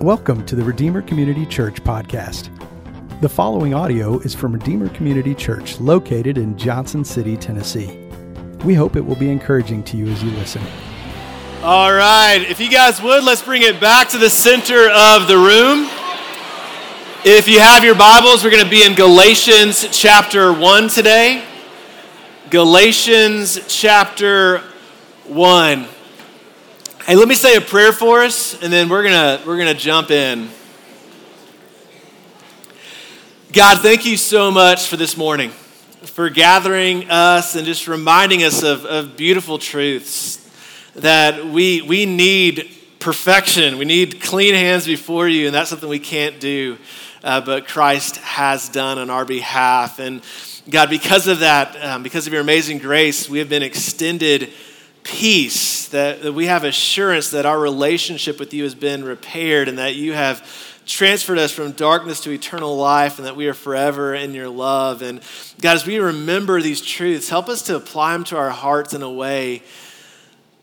Welcome to the Redeemer Community Church podcast. The following audio is from Redeemer Community Church located in Johnson City, Tennessee. We hope it will be encouraging to you as you listen. All right, if you guys would, let's bring it back to the center of the room. If you have your Bibles, we're going to be in Galatians chapter 1 today. Galatians chapter 1. Hey, let me say a prayer for us, and then we're gonna we're gonna jump in. God, thank you so much for this morning, for gathering us and just reminding us of, of beautiful truths that we we need perfection. We need clean hands before you, and that's something we can't do, uh, but Christ has done on our behalf. And God, because of that, um, because of your amazing grace, we have been extended peace, that, that we have assurance that our relationship with you has been repaired and that you have transferred us from darkness to eternal life and that we are forever in your love. And God, as we remember these truths, help us to apply them to our hearts in a way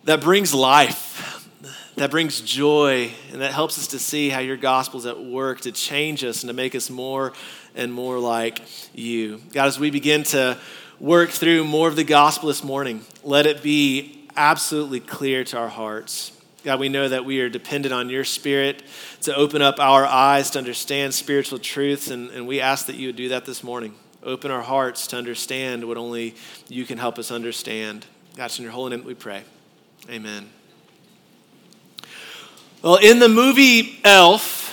that brings life, that brings joy, and that helps us to see how your gospel is at work to change us and to make us more and more like you. God, as we begin to work through more of the gospel this morning, let it be absolutely clear to our hearts. God, we know that we are dependent on your spirit to open up our eyes to understand spiritual truths, and, and we ask that you would do that this morning. Open our hearts to understand what only you can help us understand. God, in your holy name we pray. Amen. Well, in the movie Elf,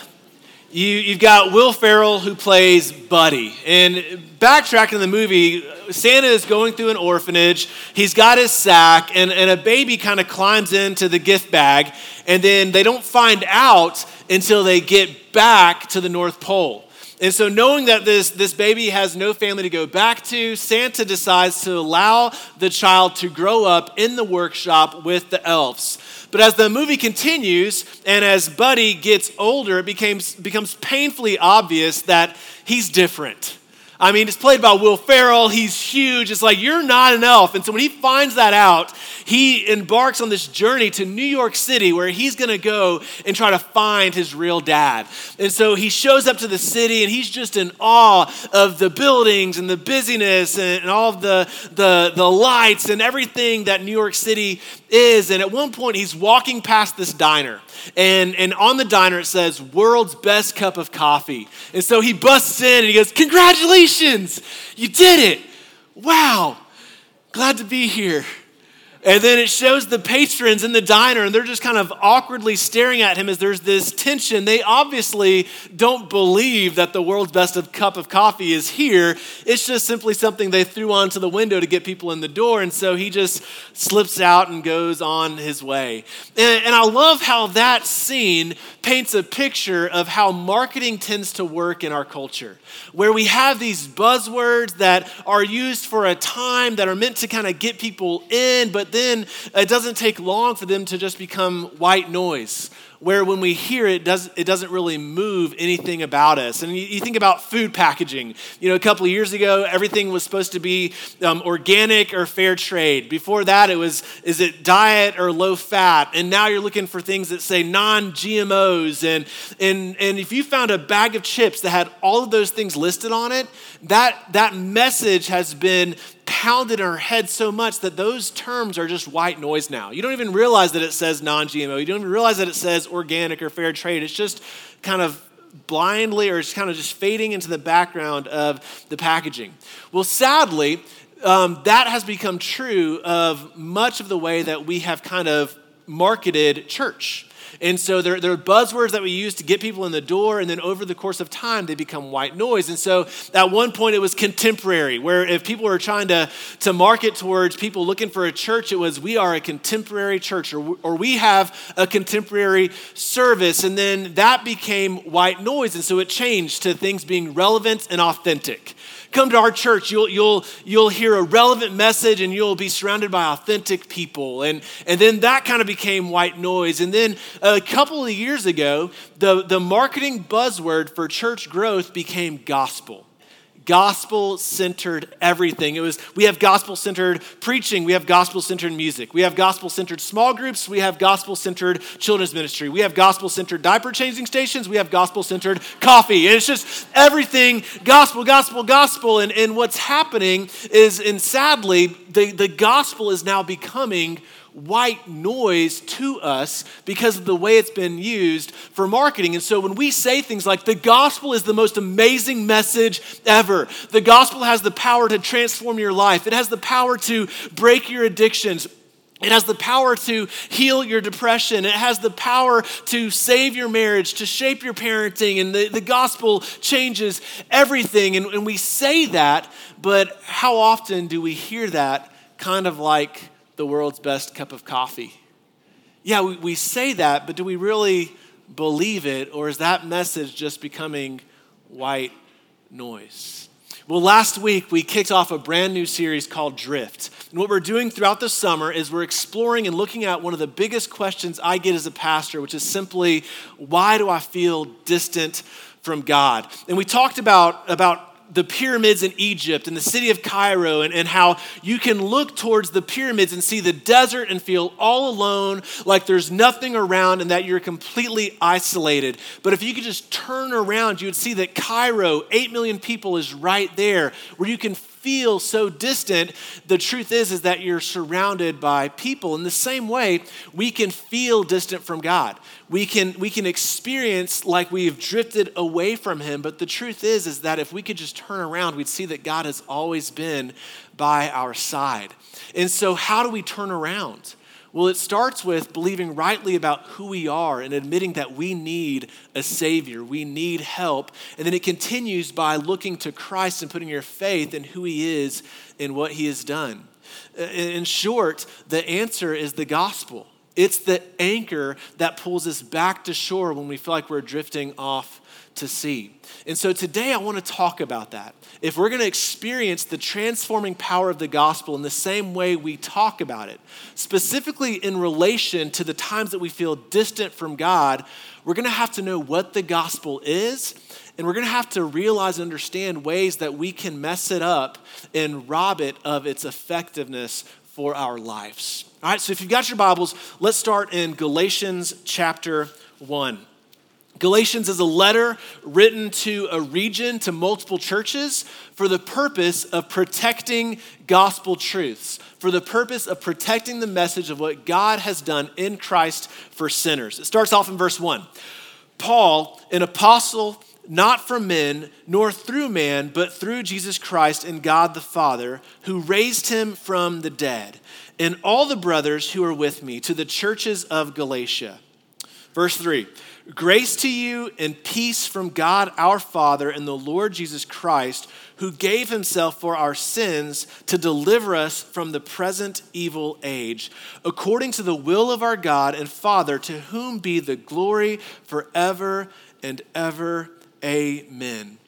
you, have got Will Ferrell who plays Buddy. And backtracking in the movie, Santa is going through an orphanage. He's got his sack, and, and a baby kind of climbs into the gift bag. And then they don't find out until they get back to the North Pole. And so, knowing that this, this baby has no family to go back to, Santa decides to allow the child to grow up in the workshop with the elves. But as the movie continues and as Buddy gets older, it becomes, becomes painfully obvious that he's different. I mean, it's played by Will Ferrell. He's huge. It's like, you're not an elf. And so when he finds that out, he embarks on this journey to New York City where he's going to go and try to find his real dad. And so he shows up to the city and he's just in awe of the buildings and the busyness and, and all of the, the, the lights and everything that New York City is. And at one point, he's walking past this diner. And, and on the diner, it says, world's best cup of coffee. And so he busts in and he goes, Congratulations, you did it. Wow, glad to be here. And then it shows the patrons in the diner, and they're just kind of awkwardly staring at him as there's this tension. They obviously don't believe that the world's best of cup of coffee is here. It's just simply something they threw onto the window to get people in the door. And so he just slips out and goes on his way. And, and I love how that scene paints a picture of how marketing tends to work in our culture, where we have these buzzwords that are used for a time that are meant to kind of get people in, but then it doesn't take long for them to just become white noise where when we hear it, does, it doesn't really move anything about us. And you, you, think about food packaging. You know, a couple of years ago, everything was supposed to be um, organic or fair trade. Before that, it was, is it diet or low fat? And now you're looking for things that say non GMOs. And, and, and if you found a bag of chips that had all of those things listed on it, that, that message has been pounded in our head so much that those terms are just white noise now. You don't even realize that it says non GMO. You don't even realize that it says organic or fair trade. It's just kind of blindly or it's kind of just fading into the background of the packaging. Well, sadly, um, that has become true of much of the way that we have kind of marketed church. And so they're, they're buzzwords that we use to get people in the door, and then over the course of time, they become white noise. And so at one point, it was contemporary, where if people were trying to, to market towards people looking for a church, it was we are a contemporary church, or, or we have a contemporary service. And then that became white noise. And so it changed to things being relevant and authentic come to our church, you'll, you'll, you'll hear a relevant message and you'll be surrounded by authentic people. And, and then that kind of became white noise. And then a couple of years ago, the, the marketing buzzword for church growth became gospel gospel centered everything. It was we have gospel centered preaching, we have gospel centered music, we have gospel centered small groups, we have gospel centered children's ministry, we have gospel centered diaper changing stations, we have gospel centered coffee. It's just everything gospel, gospel, gospel. And, and what's happening is, and sadly, the, the gospel is now becoming white noise to us because of the way it's been used for marketing. And so when we say things like the gospel is the most amazing message ever, the gospel has the power to transform your life, it has the power to break your addictions. It has the power to heal your depression. It has the power to save your marriage, to shape your parenting, and the, the gospel changes everything. And, and we say that, but how often do we hear that kind of like the world's best cup of coffee. Yeah, we, we say that, but do we really believe it, or is that message just becoming white noise? Well, last week we kicked off a brand new series called Drift. And what we're doing throughout the summer is we're exploring and looking at one of the biggest questions I get as a pastor, which is simply, why do I feel distant from God? And we talked about, about the pyramids in Egypt and the city of Cairo, and, and how you can look towards the pyramids and see the desert and feel all alone, like there's nothing around, and that you're completely isolated. But if you could just turn around, you would see that Cairo, 8 million people, is right there, where you can feel so distant, the truth is is that you're surrounded by people. In the same way, we can feel distant from God. We can we can experience like we've drifted away from him, but the truth is is that if we could just turn around, we'd see that God has always been by our side. And so how do we turn around? Well, it starts with believing rightly about who we are and admitting that we need a Savior, we need help. And then it continues by looking to Christ and putting your faith in who He is and what He has done. Uh, in short, the answer is the gospel. It's the anchor that pulls us back to shore when we feel like we're drifting off to sea. And so today I want to talk about that. If we're going to experience the transforming power of the gospel in the same way we talk about it, specifically in relation to the times that we feel distant from God, we're going to have to know what the gospel is, and we're going to have to realize and understand ways that we can mess it up and rob it of its effectiveness for our lives. All right, so if you've got your Bibles, let's start in Galatians chapter 1. Galatians is a letter written to a region, to multiple churches, for the purpose of protecting gospel truths, for the purpose of protecting the message of what God has done in Christ for sinners. It starts off in verse 1. Paul, an apostle, not from men, nor through man, but through Jesus Christ and God the Father, who raised him from the dead, and all the brothers who are with me, to the churches of Galatia. Verse 3 Grace to you and peace from God our Father and the Lord Jesus Christ, who gave himself for our sins to deliver us from the present evil age, according to the will of our God and Father, to whom be the glory forever and ever. Amen.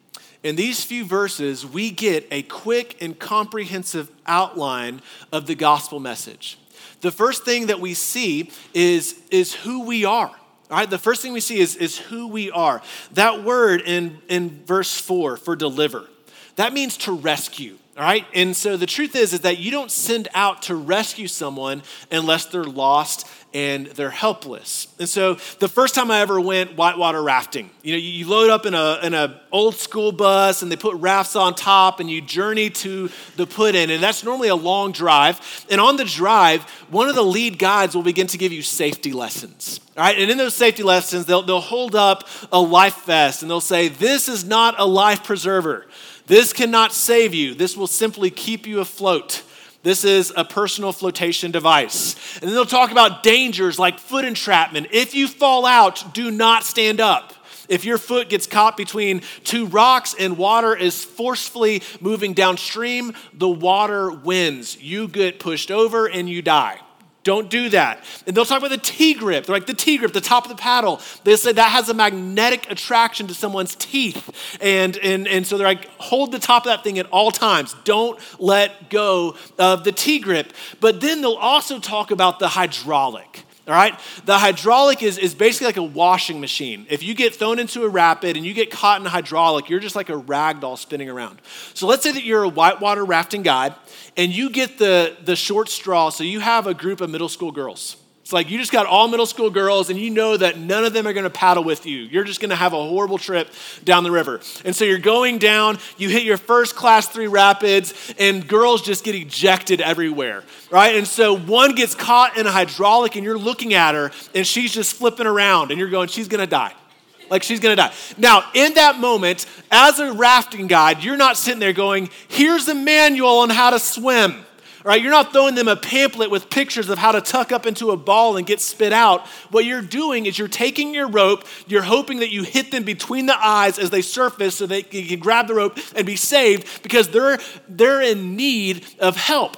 In these few verses, we get a quick and comprehensive outline of the gospel message. The first thing that we see is, is who we are. All right, the first thing we see is, is who we are. That word in, in verse 4 for deliver, that means to rescue. All right, and so the truth is, is that you don't send out to rescue someone unless they're lost and they're helpless. And so the first time I ever went whitewater rafting, you know, you load up in a in a old school bus and they put rafts on top and you journey to the put in, and that's normally a long drive. And on the drive, one of the lead guides will begin to give you safety lessons. All right, and in those safety lessons, they'll, they'll hold up a life vest and they'll say, This is not a life preserver. This cannot save you. This will simply keep you afloat. This is a personal flotation device. And then they'll talk about dangers like foot entrapment. If you fall out, do not stand up. If your foot gets caught between two rocks and water is forcefully moving downstream, the water wins. You get pushed over and you die. Don't do that. And they'll talk about the T grip. They're like the T grip, the top of the paddle. They say that has a magnetic attraction to someone's teeth. And, and, and so they're like, hold the top of that thing at all times. Don't let go of the T grip. But then they'll also talk about the hydraulic. All right? The hydraulic is, is basically like a washing machine. If you get thrown into a rapid and you get caught in a hydraulic, you're just like a rag doll spinning around. So let's say that you're a whitewater rafting guide and you get the, the short straw, so you have a group of middle school girls. It's like you just got all middle school girls, and you know that none of them are going to paddle with you. You're just going to have a horrible trip down the river. And so you're going down, you hit your first class three rapids, and girls just get ejected everywhere, right? And so one gets caught in a hydraulic, and you're looking at her, and she's just flipping around, and you're going, she's going to die. Like she's gonna die. Now, in that moment, as a rafting guide, you're not sitting there going, here's a manual on how to swim right? You're not throwing them a pamphlet with pictures of how to tuck up into a ball and get spit out. What you're doing is you're taking your rope, you're hoping that you hit them between the eyes as they surface so they can grab the rope and be saved because they're, they're in need of help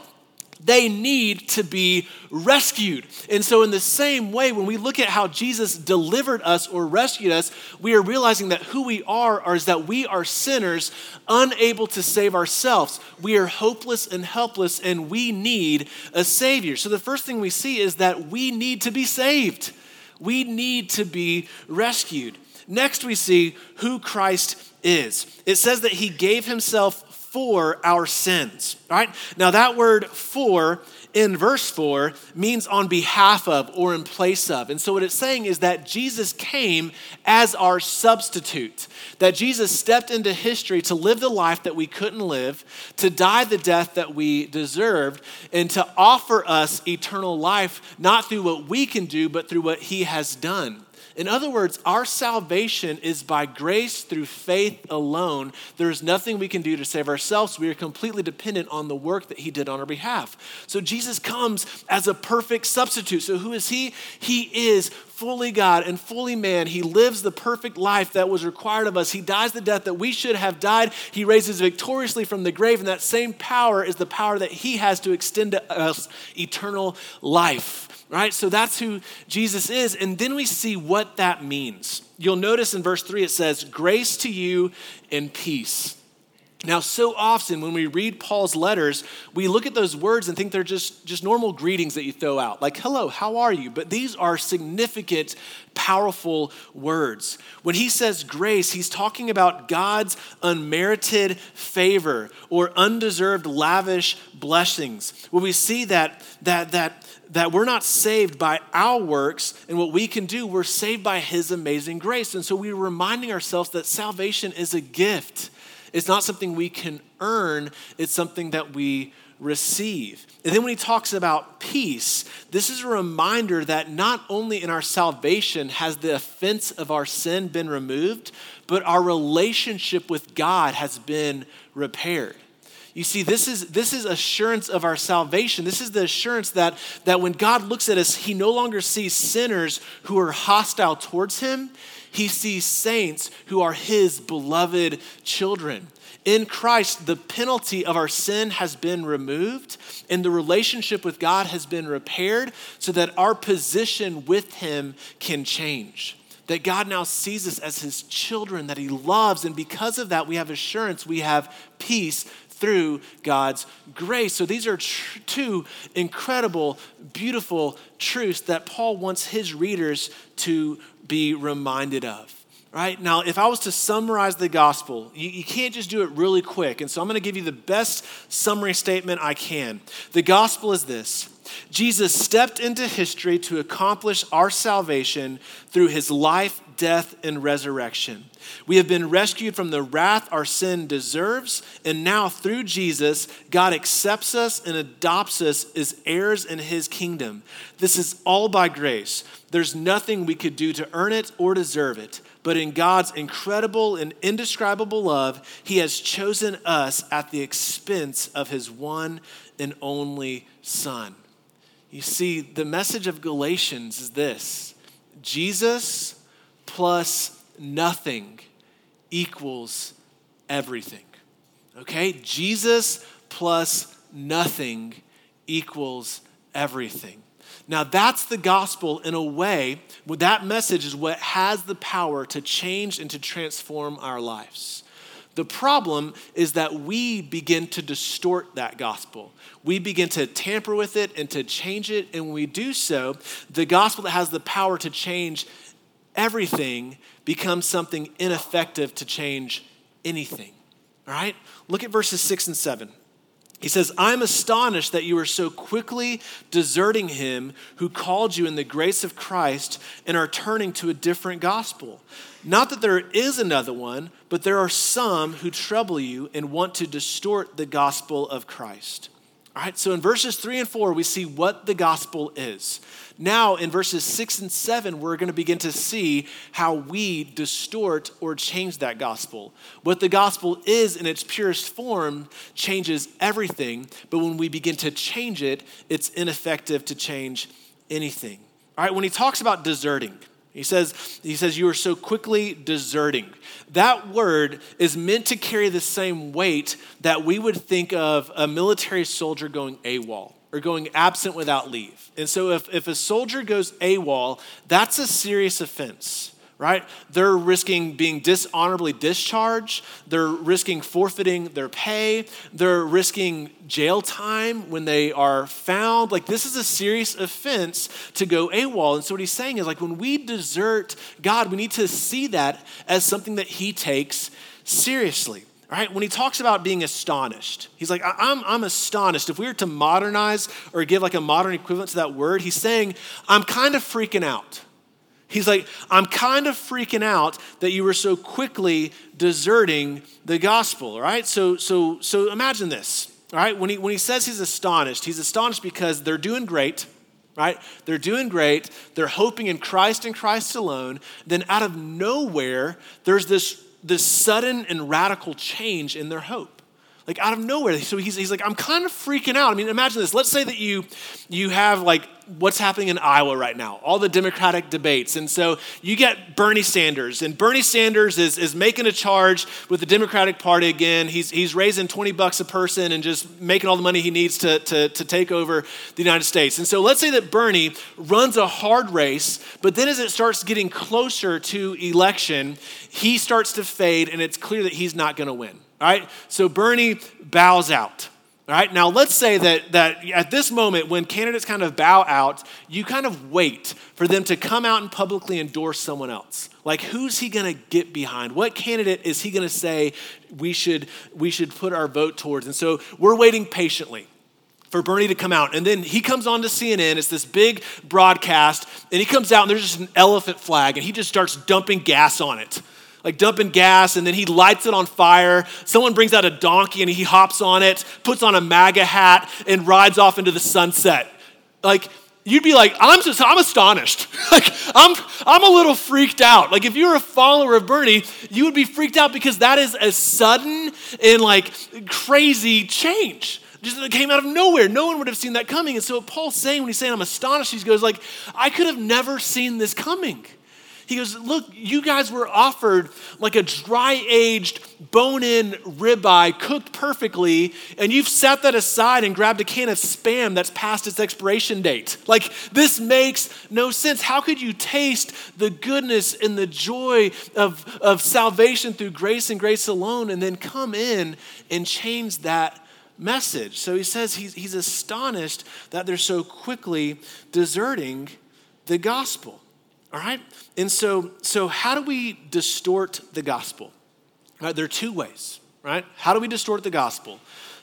they need to be rescued. And so, in the same way, when we look at how Jesus delivered us or rescued us, we are realizing that who we are is that we are sinners, unable to save ourselves. We are hopeless and helpless, and we need a Savior. So, the first thing we see is that we need to be saved, we need to be rescued. Next, we see who Christ is. It says that he gave himself for our sins. Right? Now, that word for in verse 4 means on behalf of or in place of. And so, what it's saying is that Jesus came as our substitute, that Jesus stepped into history to live the life that we couldn't live, to die the death that we deserved, and to offer us eternal life, not through what we can do, but through what he has done. In other words, our salvation is by grace through faith alone. There is nothing we can do to save ourselves. We are completely dependent on the work that He did on our behalf. So Jesus comes as a perfect substitute. So who is He? He is fully God and fully man. He lives the perfect life that was required of us. He dies the death that we should have died. He raises victoriously from the grave, and that same power is the power that He has to extend to us eternal life right? So that's who Jesus is. And then we see what that means. You'll notice in verse 3 it says, Grace to you and peace. Now, so often when we read Paul's letters, we look at those words and think they're just, just normal greetings that you throw out, like, hello, how are you? But these are significant, powerful words. When he says grace, he's talking about God's unmerited favor or undeserved, lavish blessings. When we see that, that, that that we're not saved by our works and what we can do, we're saved by His amazing grace. And so we're reminding ourselves that salvation is a gift. It's not something we can earn, it's something that we receive. And then when he talks about peace, this is a reminder that not only in our salvation has the offense of our sin been removed, but our relationship with God has been repaired. You see, this is, this is assurance of our salvation. This is the assurance that, that when God looks at us, he no longer sees sinners who are hostile towards him. He sees saints who are his beloved children. In Christ, the penalty of our sin has been removed, and the relationship with God has been repaired so that our position with Him can change that God now sees us as his children that he loves. And because of that, we have assurance, we have peace through God's grace. So these are tr- two incredible, beautiful truths that Paul wants his readers to be reminded of. Right? Now, if I was to summarize the gospel, you, you can't just do it really quick. And so I'm going to give you the best summary statement I can. The gospel is this Jesus stepped into history to accomplish our salvation through his life, death, and resurrection. We have been rescued from the wrath our sin deserves, and now through Jesus, God accepts us and adopts us as heirs in his kingdom. This is all by grace. There's nothing we could do to earn it or deserve it, but in God's incredible and indescribable love, he has chosen us at the expense of his one and only Son. You see, the message of Galatians is this Jesus plus nothing equals everything. Okay? Jesus plus nothing equals everything. Now, that's the gospel in a way, that message is what has the power to change and to transform our lives. The problem is that we begin to distort that gospel. We begin to tamper with it and to change it. And when we do so, the gospel that has the power to change everything becomes something ineffective to change anything. All right? Look at verses six and seven. He says, I'm astonished that you are so quickly deserting him who called you in the grace of Christ and are turning to a different gospel. Not that there is another one, but there are some who trouble you and want to distort the gospel of Christ. All right, so in verses three and four, we see what the gospel is. Now, in verses six and seven, we're going to begin to see how we distort or change that gospel. What the gospel is in its purest form changes everything, but when we begin to change it, it's ineffective to change anything. All right, when he talks about deserting, he says, he says, You are so quickly deserting. That word is meant to carry the same weight that we would think of a military soldier going AWOL or going absent without leave. And so if, if a soldier goes AWOL, that's a serious offense right? They're risking being dishonorably discharged. They're risking forfeiting their pay. They're risking jail time when they are found. Like, this is a serious offense to go AWOL. And so, what he's saying is, like, when we desert God, we need to see that as something that he takes seriously. Right? When he talks about being astonished, he's like, I'm, I'm astonished. If we were to modernize or give like a modern equivalent to that word, he's saying, I'm kind of freaking out. He's like, I'm kind of freaking out that you were so quickly deserting the gospel, right? So, so, so imagine this, all right? When he, when he says he's astonished, he's astonished because they're doing great, right? They're doing great. They're hoping in Christ and Christ alone. Then out of nowhere, there's this, this sudden and radical change in their hope like out of nowhere. So he's, he's like, I'm kind of freaking out. I mean, imagine this. Let's say that you you have like what's happening in Iowa right now, all the Democratic debates. And so you get Bernie Sanders, and Bernie Sanders is, is making a charge with the Democratic Party again. He's, he's raising 20 bucks a person and just making all the money he needs to, to, to take over the United States. And so let's say that Bernie runs a hard race, but then as it starts getting closer to election, he starts to fade, and it's clear that he's not going to win. Right, so Bernie bows out. All right, now let's say that, that at this moment, when candidates kind of bow out, you kind of wait for them to come out and publicly endorse someone else. Like, who's he gonna get behind? What candidate is he gonna say we should, we should put our vote towards? And so we're waiting patiently for Bernie to come out. And then he comes on to CNN. It's this big broadcast. And he comes out, and there's just an elephant flag, and he just starts dumping gas on it like dumping gas, and then he lights it on fire. Someone brings out a donkey and he hops on it, puts on a MAGA hat, and rides off into the sunset. Like, you'd be like, I'm just, I'm astonished. like, I'm, I'm a little freaked out. Like, if you're a follower of Bernie, you would be freaked out because that is a sudden and like crazy change. Just it came out of nowhere. No one would have seen that coming. And so Paul's saying when he's saying I'm astonished, he goes like, I could have never seen this coming. He goes, Look, you guys were offered like a dry aged, bone in ribeye cooked perfectly, and you've set that aside and grabbed a can of spam that's past its expiration date. Like, this makes no sense. How could you taste the goodness and the joy of, of salvation through grace and grace alone and then come in and change that? message. So he says he's, he's astonished that they're so quickly deserting the gospel. All right? And so, so how do we distort the gospel? There are two ways, right? How do we distort the gospel?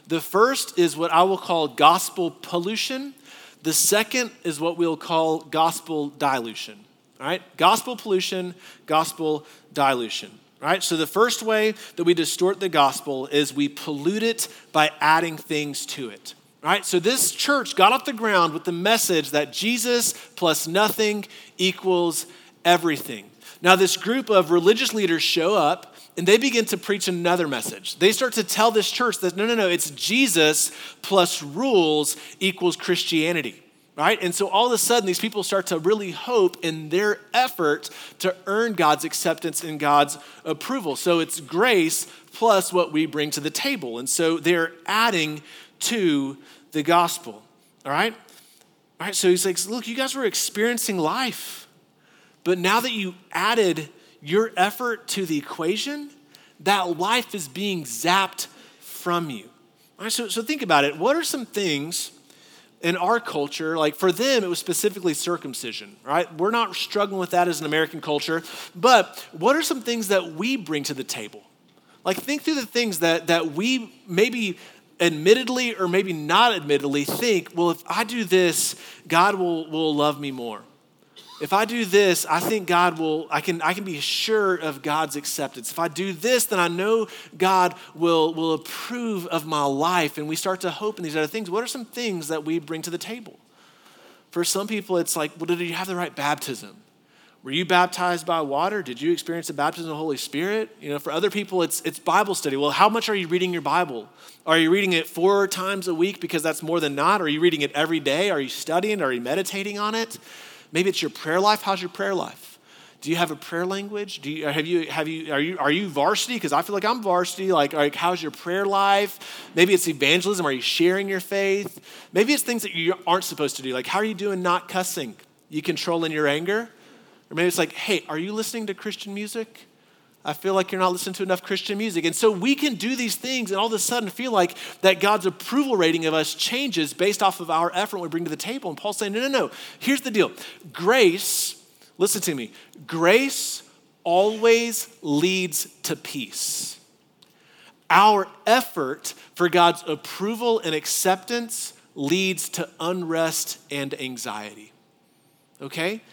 The first is what I will call gospel pollution. The second is what we'll call gospel dilution. All right? Gospel pollution, gospel dilution. All right? So the first way that we distort the gospel is we pollute it by adding things to it. Right? So this church got off the ground with the message that Jesus plus nothing equals everything. Now, this group of religious leaders show up and they begin to preach another message. They start to tell this church that no, no, no, it's Jesus plus rules equals Christianity. Right? And so all of a sudden, these people start to really hope in their effort to earn God's acceptance and God's approval. So it's grace plus what we bring to the table. And so they're adding to the gospel. All right? All right, so he's like, look, you guys were experiencing life, but now that you added your effort to the equation, that life is being zapped from you. All right, so, so think about it. What are some things in our culture, like for them, it was specifically circumcision, right? We're not struggling with that as an American culture, but what are some things that we bring to the table? Like, think through the things that, that we maybe admittedly or maybe not admittedly think, well, if I do this, God will, will love me more if I do this, I think God will, I can, I can be sure of God's acceptance. If I do this, then I know God will, will approve of my life. And we start to hope in these other things. What are some things that we bring to the table? For some people, it's like, well, did you have the right baptism? Were you baptized by water? Did you experience the baptism of the Holy Spirit? You know, for other people, it's, it's Bible study. Well, how much are you reading your Bible? Are you reading it four times a week because that's more than not? Are you reading it every day? Are you studying? Are you meditating on it? Maybe it's your prayer life. How's your prayer life? Do you have a prayer language? Do you, have you, have you, are, you, are you varsity? Because I feel like I'm varsity. Like, like, how's your prayer life? Maybe it's evangelism. Are you sharing your faith? Maybe it's things that you aren't supposed to do. Like, how are you doing not cussing? You controlling your anger? Or maybe it's like, hey, are you listening to Christian music? I feel like you're not listening to enough Christian music. And so we can do these things and all of a sudden feel like that God's approval rating of us changes based off of our effort we bring to the table. And Paul's saying, no, no, no. Here's the deal grace, listen to me, grace always leads to peace. Our effort for God's approval and acceptance leads to unrest and anxiety. Okay?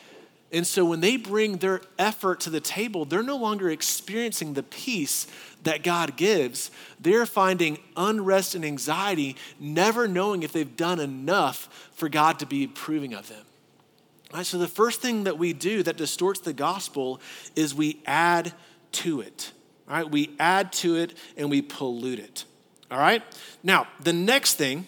And so when they bring their effort to the table, they're no longer experiencing the peace that God gives. They're finding unrest and anxiety, never knowing if they've done enough for God to be approving of them. Right, so the first thing that we do that distorts the gospel is we add to it. All right, we add to it and we pollute it. All right? Now, the next thing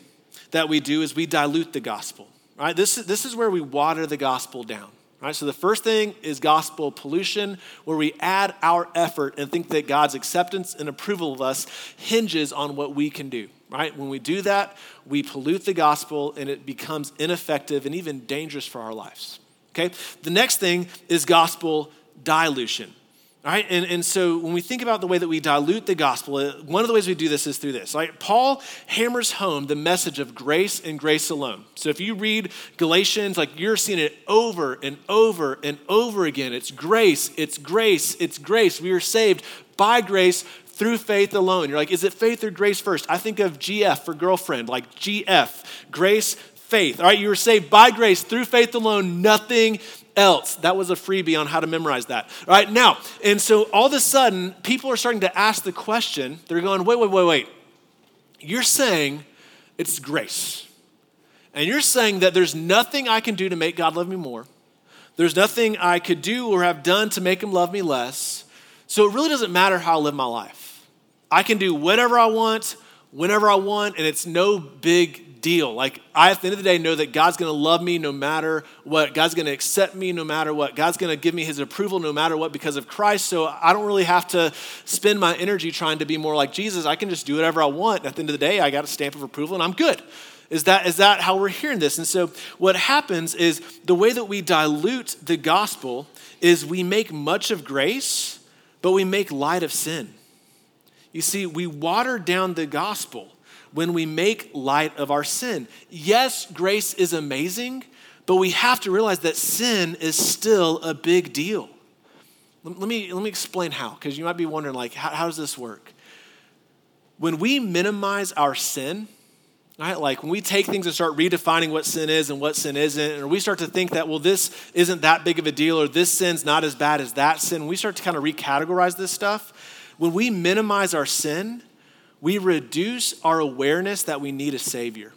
that we do is we dilute the gospel. All right, this, this is where we water the gospel down. Right, so the first thing is gospel pollution, where we add our effort and think that God's acceptance and approval of us hinges on what we can do. Right? When we do that, we pollute the gospel and it becomes ineffective and even dangerous for our lives. Okay? The next thing is gospel dilution. All right, and, and so when we think about the way that we dilute the gospel, one of the ways we do this is through this. Right? Paul hammers home the message of grace and grace alone. So if you read Galatians, like you're seeing it over and over and over again. It's grace, it's grace, it's grace. We are saved by grace through faith alone. You're like, is it faith or grace first? I think of GF for girlfriend, like GF, grace, faith. All right, you were saved by grace through faith alone, nothing else. That was a freebie on how to memorize that. All right, now, and so all of a sudden, people are starting to ask the question. They're going, wait, wait, wait, wait. You're saying it's grace. And you're saying that there's nothing I can do to make God love me more. There's nothing I could do or have done to make him love me less. So it really doesn't matter how I live my life. I can do whatever I want, whenever I want, and it's no big deal. Like, I, at the end of the day, know that God's gonna love me no matter what. God's gonna accept me no matter what. God's gonna give me his approval no matter what because of Christ. So I don't really have to spend my energy trying to be more like Jesus. I can just do whatever I want. At the end of the day, I got a stamp of approval and I'm good. Is that, is that how we're hearing this? And so what happens is the way that we dilute the gospel is we make much of grace, but we make light of sin. You see, we water down the gospel when we make light of our sin. Yes, grace is amazing, but we have to realize that sin is still a big deal. Let me, let me explain how, because you might be wondering, like, how, how does this work? When we minimize our sin, right, like when we take things and start redefining what sin is and what sin isn't, or we start to think that, well, this isn't that big of a deal, or this sin's not as bad as that sin, we start to kind of recategorize this stuff. When we minimize our sin, we reduce our awareness that we need a Savior.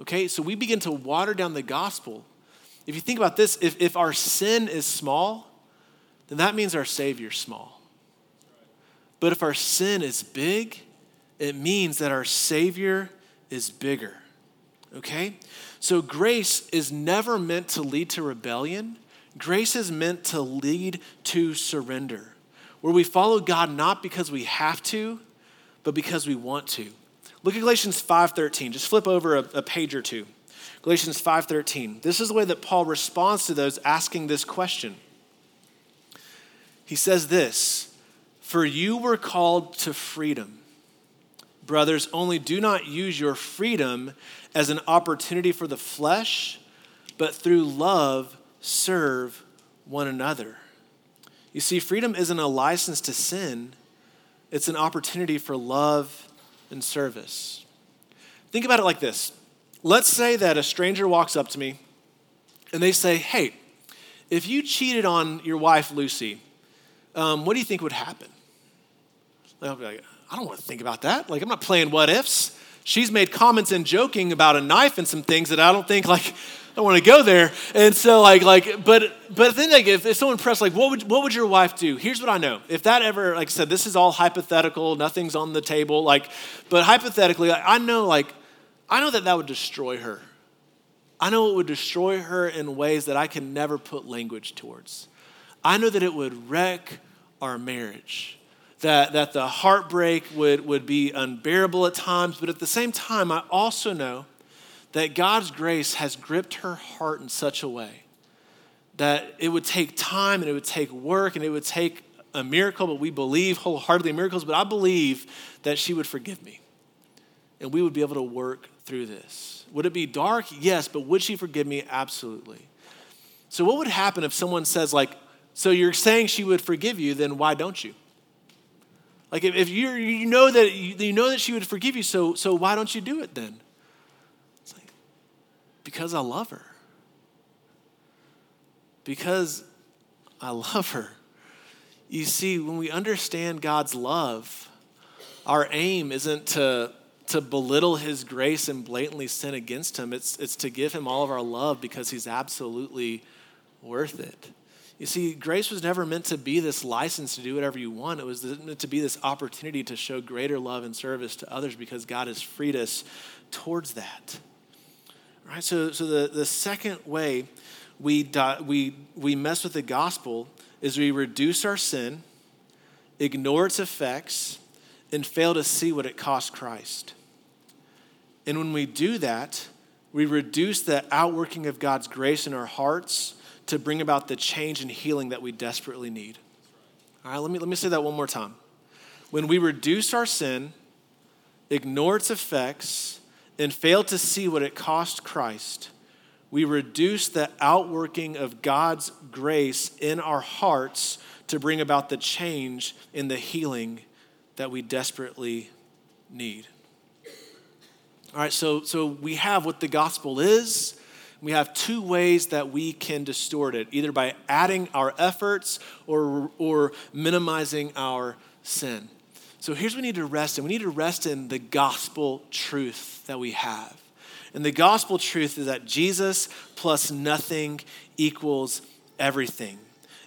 Okay, so we begin to water down the gospel. If you think about this, if, if our sin is small, then that means our Savior's small. But if our sin is big, it means that our Savior is bigger. Okay? So grace is never meant to lead to rebellion, grace is meant to lead to surrender where we follow God not because we have to, but because we want to. Look at Galatians 5:13. Just flip over a, a page or two. Galatians 5:13. This is the way that Paul responds to those asking this question. He says this, For you were called to freedom. Brothers, only do not use your freedom as an opportunity for the flesh, but through love serve one another. You see, freedom isn't a license to sin, it's an opportunity for love and service. Think about it like this let's say that a stranger walks up to me and they say, Hey, if you cheated on your wife, Lucy, um, what do you think would happen? I'll be like, I don't want to think about that. Like, I'm not playing what ifs. She's made comments and joking about a knife and some things that I don't think, like, don't want to go there. And so, like, like, but, but then, like, if, if someone pressed, like, what would, what would your wife do? Here's what I know. If that ever, like I said, this is all hypothetical, nothing's on the table, like, but hypothetically, I know, like, I know that that would destroy her. I know it would destroy her in ways that I can never put language towards. I know that it would wreck our marriage, that, that the heartbreak would, would be unbearable at times, but at the same time, I also know that God's grace has gripped her heart in such a way that it would take time and it would take work and it would take a miracle, but we believe wholeheartedly miracles, but I believe that she would forgive me and we would be able to work through this. Would it be dark? Yes, but would she forgive me? Absolutely. So, what would happen if someone says, like, so you're saying she would forgive you, then why don't you? Like, if, you you know that you know that she would forgive you, so so why don't you do it then? Because I love her. Because I love her. You see, when we understand God's love, our aim isn't to to belittle his grace and blatantly sin against him. It's, it's to give him all of our love because he's absolutely worth it. You see, grace was never meant to be this license to do whatever you want. It was meant to be this opportunity to show greater love and service to others because God has freed us towards that. Right, so, so the, the second way we, we, we mess with the gospel is we reduce our sin, ignore its effects, and fail to see what it cost Christ. And when we do that, we reduce the outworking of God's grace in our hearts to bring about the change and healing that we desperately need. All right, let me, let me say that one more time. When we reduce our sin, ignore its effects, and fail to see what it cost Christ, we reduce the outworking of God's grace in our hearts to bring about the change in the healing that we desperately need. All right, so, so we have what the gospel is. We have two ways that we can distort it either by adding our efforts or, or minimizing our sin. So here's what we need to rest in we need to rest in the gospel truth that we have. And the gospel truth is that Jesus plus nothing equals everything.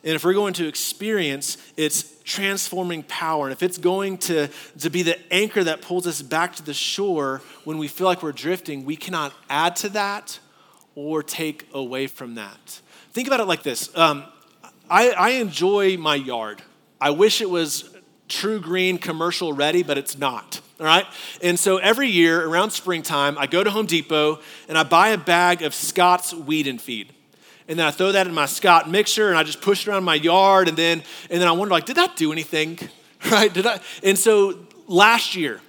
And if we're going to experience its transforming power, and if it's going to, to be the anchor that pulls us back to the shore when we feel like we're drifting, we cannot add to that or take away from that. Think about it like this um, I, I enjoy my yard. I wish it was TruGreen commercial ready, but it's not. All right? And so every year around springtime, I go to Home Depot and I buy a bag of Scott's Weed and Feed. And then I throw that in my Scott mixer and I just push it around my yard and then and then I wonder like did that do anything right? Did I and so last year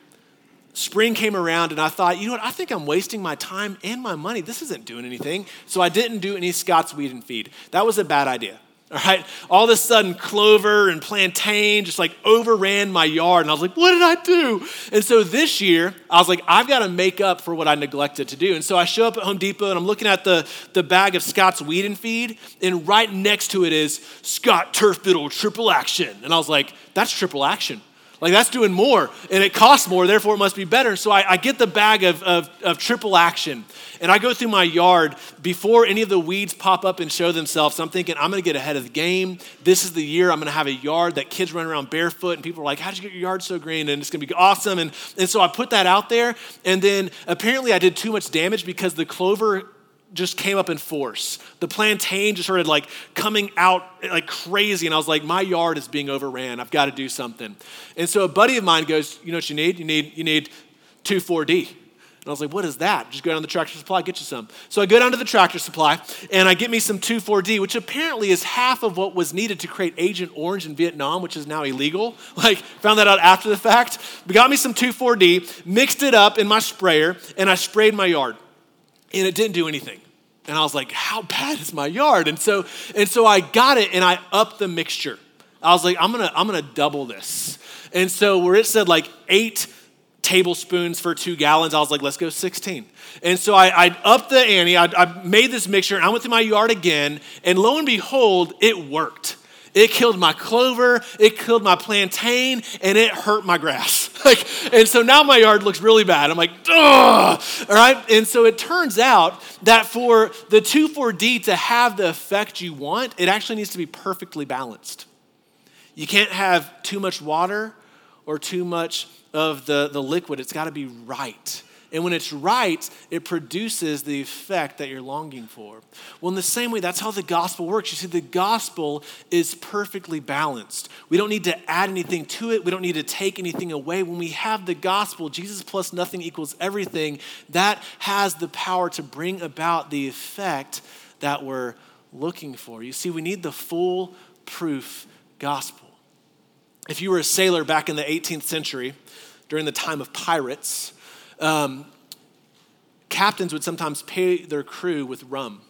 spring came around and I thought you know what? I think I'm wasting my time and my money. This isn't doing anything. So I didn't do any Scott's weed and feed. That was a bad idea all right. All of a sudden, clover and plantain just like overran my yard. And I was like, what did I do? And so this year, I was like, I've got to make up for what I neglected to do. And so I show up at Home Depot and I'm looking at the, the bag of Scott's Weed and Feed. And right next to it is Scott Turf Builder Triple Action. And I was like, that's triple action. Like that's doing more and it costs more, therefore it must be better. So I, I get the bag of, of, of, triple action and I go through my yard before any of the weeds pop up and show themselves. I'm thinking, I'm gonna get ahead of the game. This is the year I'm gonna have a yard that kids run around barefoot and people are like, How'd you get your yard so green? And it's gonna be awesome. And, and so I put that out there and then apparently I did too much damage because the clover just came up in force. The plantain just started like coming out like crazy. And I was like, my yard is being overran. I've got to do something. And so a buddy of mine goes, you know what you need? You need, you need 2,4-D. And I was like, what is that? Just go down to the tractor supply, get you some. So I go down to the tractor supply and I get me some 2,4-D, which apparently is half of what was needed to create Agent Orange in Vietnam, which is now illegal. Like, found that out after the fact. We got me some 2,4-D, mixed it up in my sprayer, and I sprayed my yard. And it didn't do anything. And I was like, how bad is my yard? And so, and so I got it and I upped the mixture. I was like, I'm gonna, I'm gonna double this. And so where it said like eight tablespoons for two gallons. I was like, let's go 16. And so I, I upped the ante. I, I made this mixture and I went to my yard again. And lo and behold, it worked. It killed my clover, it killed my plantain, and it hurt my grass. like, and so now my yard looks really bad. I'm like, ugh. All right. And so it turns out that for the 2,4-D to have the effect you want, it actually needs to be perfectly balanced. You can't have too much water or too much of the, the liquid. It's got to be right. And when it's right, it produces the effect that you're longing for. Well, in the same way, that's how the gospel works. You see, the gospel is perfectly balanced. We don't need to add anything to it, we don't need to take anything away. When we have the gospel, Jesus plus nothing equals everything, that has the power to bring about the effect that we're looking for. You see, we need the full proof gospel. If you were a sailor back in the 18th century, during the time of pirates, um, captains would sometimes pay their crew with rum.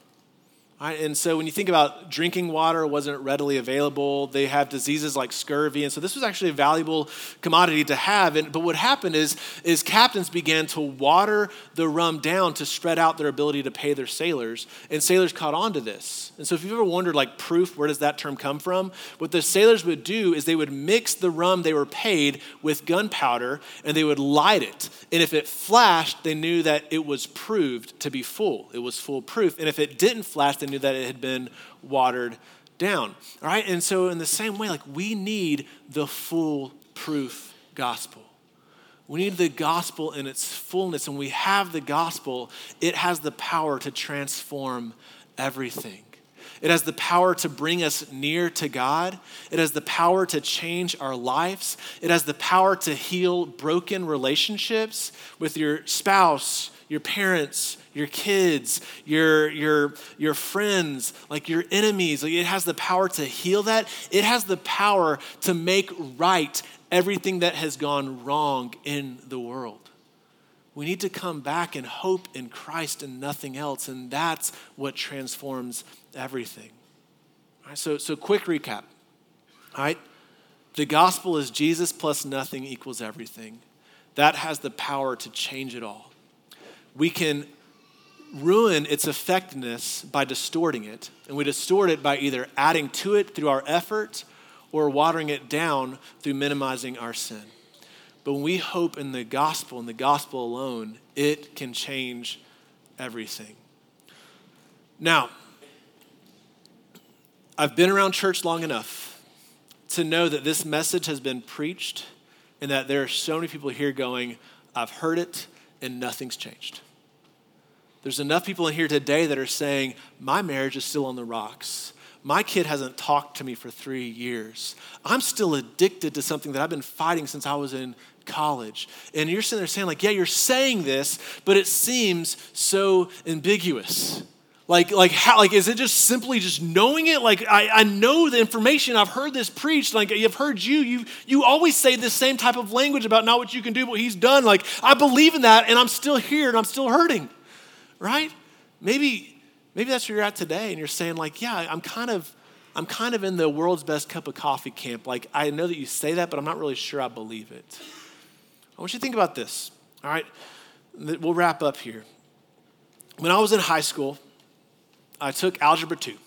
Right? And so when you think about drinking water wasn't readily available, they have diseases like scurvy. And so this was actually a valuable commodity to have. And, but what happened is, is captains began to water the rum down to spread out their ability to pay their sailors. And sailors caught on to this. And so if you've ever wondered, like proof, where does that term come from? What the sailors would do is they would mix the rum they were paid with gunpowder and they would light it. And if it flashed, they knew that it was proved to be full. It was foolproof. And if it didn't flash, they knew that it had been watered down. All right? And so, in the same way, like we need the full proof gospel. We need the gospel in its fullness. And we have the gospel, it has the power to transform everything. It has the power to bring us near to God. It has the power to change our lives. It has the power to heal broken relationships with your spouse, your parents, your kids, your, your, your friends, like your enemies. Like it has the power to heal that. It has the power to make right everything that has gone wrong in the world. We need to come back and hope in Christ and nothing else, and that's what transforms everything. All right, so, so quick recap. All right, the gospel is Jesus plus nothing equals everything. That has the power to change it all. We can ruin its effectiveness by distorting it. And we distort it by either adding to it through our effort or watering it down through minimizing our sin. But when we hope in the gospel and the gospel alone, it can change everything. Now, I've been around church long enough to know that this message has been preached and that there are so many people here going, I've heard it and nothing's changed. There's enough people in here today that are saying, My marriage is still on the rocks. My kid hasn't talked to me for three years. I'm still addicted to something that I've been fighting since I was in college. And you're sitting there saying, like, yeah, you're saying this, but it seems so ambiguous. Like, like, how, like, is it just simply just knowing it? Like, I, I know the information. I've heard this preached. Like, I've heard you. You, you always say the same type of language about not what you can do, but what he's done. Like, I believe in that, and I'm still here, and I'm still hurting right? Maybe, maybe that's where you're at today and you're saying, like, yeah, I'm kind of, I'm kind of in the world's best cup of coffee camp. Like, I know that you say that, but I'm not really sure I believe it. I want you to think about this, all right? We'll wrap up here. When I was in high school, I took Algebra 2.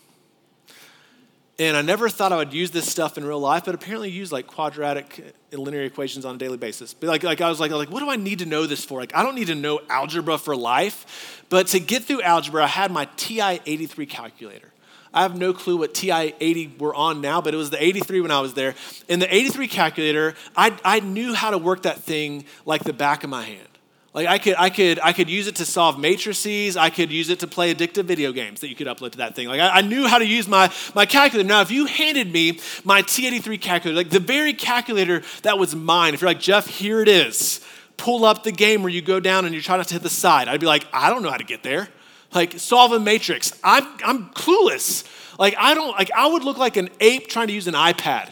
And I never thought I would use this stuff in real life, but apparently use like quadratic and linear equations on a daily basis. But like, like I was like, like, what do I need to know this for? Like, I don't need to know algebra for life. But to get through algebra, I had my TI 83 calculator. I have no clue what TI 80 we're on now, but it was the 83 when I was there. In the 83 calculator, I, I knew how to work that thing like the back of my hand. Like I could, I could, I could use it to solve matrices. I could use it to play addictive video games that you could upload to that thing. Like I, I knew how to use my, my calculator. Now, if you handed me my TI 83 calculator, like the very calculator that was mine, if you're like, Jeff, here it is, pull up the game where you go down and you try not to hit the side. I'd be like, I don't know how to get there. Like, solve a matrix. I'm, I'm clueless. Like, I don't, like, I would look like an ape trying to use an iPad.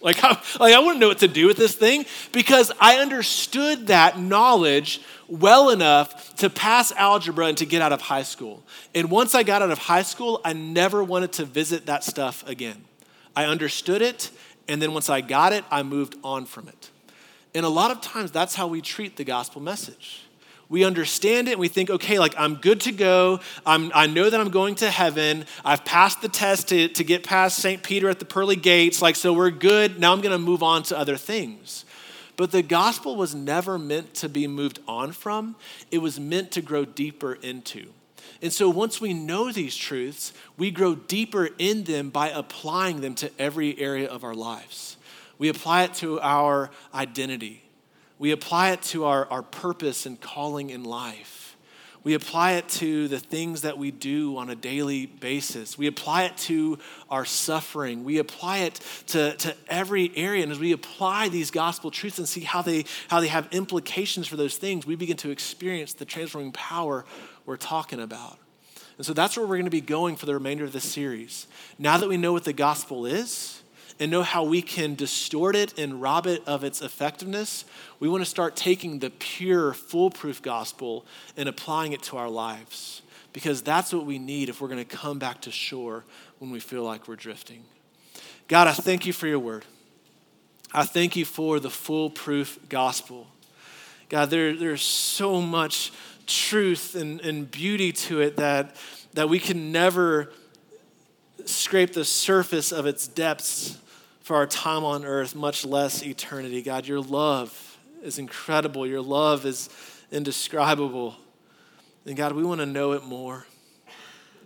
Like I, like, I wouldn't know what to do with this thing because I understood that knowledge well enough to pass algebra and to get out of high school. And once I got out of high school, I never wanted to visit that stuff again. I understood it, and then once I got it, I moved on from it. And a lot of times, that's how we treat the gospel message we understand it and we think, okay, like I'm good to go. I'm, I know that I'm going to heaven. I've passed the test to, to get past St. Peter at the pearly gates. Like, so we're good. Now I'm going to move on to other things. But the gospel was never meant to be moved on from, it was meant to grow deeper into. And so once we know these truths, we grow deeper in them by applying them to every area of our lives. We apply it to our identity we apply it to our, our purpose and calling in life. We apply it to the things that we do on a daily basis. We apply it to our suffering. We apply it to, to every area. And as we apply these gospel truths and see how they, how they have implications for those things, we begin to experience the transforming power we're talking about. And so that's where we're going to be going for the remainder of this series. Now that we know what the gospel is, and know how we can distort it and rob it of its effectiveness, we want to start taking the pure, foolproof gospel and applying it to our lives. Because that's what we need if we're going to come back to shore when we feel like we're drifting. God, I thank you for your word. I thank you for the foolproof gospel. God, there, there's so much truth and, and beauty to it that, that we can never scrape the surface of its depths for our time on earth, much less eternity. God, your love is incredible. Your love is indescribable. And God, we want to know it more.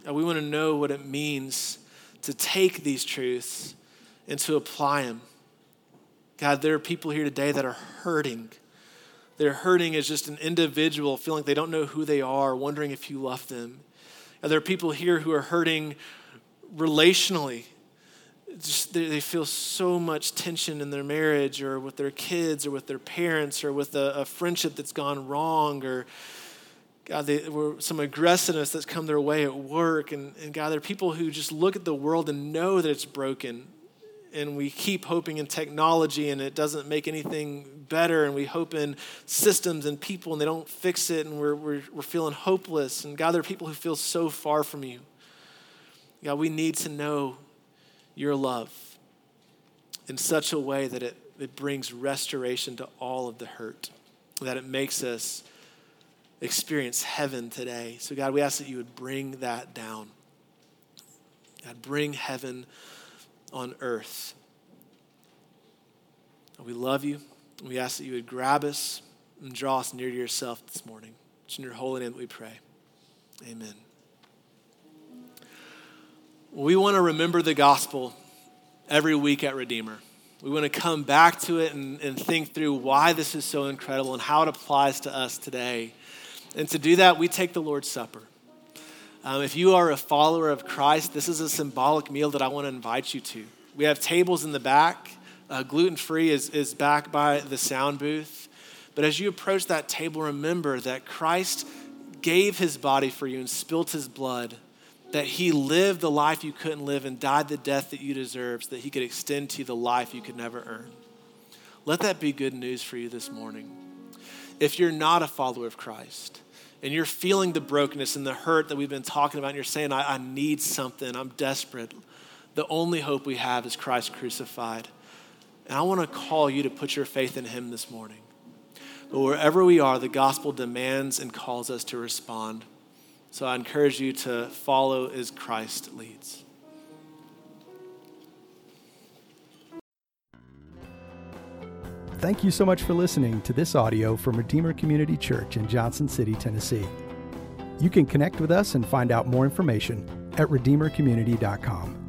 God, we want to know what it means to take these truths and to apply them. God, there are people here today that are hurting. They're hurting as just an individual, feeling like they don't know who they are, wondering if you love them. And there are people here who are hurting relationally just they, they feel so much tension in their marriage or with their kids or with their parents or with a, a friendship that's gone wrong or God, they, were some aggressiveness that's come their way at work. And, and God, there are people who just look at the world and know that it's broken. And we keep hoping in technology and it doesn't make anything better. And we hope in systems and people and they don't fix it. And we're, we're, we're feeling hopeless. And God, there are people who feel so far from you. God, we need to know your love in such a way that it, it brings restoration to all of the hurt, that it makes us experience heaven today. So, God, we ask that you would bring that down. God, bring heaven on earth. We love you. We ask that you would grab us and draw us near to yourself this morning. It's in your holy name that we pray. Amen. We want to remember the gospel every week at Redeemer. We want to come back to it and, and think through why this is so incredible and how it applies to us today. And to do that, we take the Lord's Supper. Um, if you are a follower of Christ, this is a symbolic meal that I want to invite you to. We have tables in the back. Uh, Gluten free is, is back by the sound booth. But as you approach that table, remember that Christ gave his body for you and spilt his blood that he lived the life you couldn't live and died the death that you deserved so that he could extend to you the life you could never earn. Let that be good news for you this morning. If you're not a follower of Christ and you're feeling the brokenness and the hurt that we've been talking about, and you're saying, I, I need something, I'm desperate, the only hope we have is Christ crucified. And I want to call you to put your faith in him this morning. But wherever we are, the gospel demands and calls us to respond. So I encourage you to follow as Christ leads. Thank you so much for listening to this audio from Redeemer Community Church in Johnson City, Tennessee. You can connect with us and find out more information at redeemercommunity.com.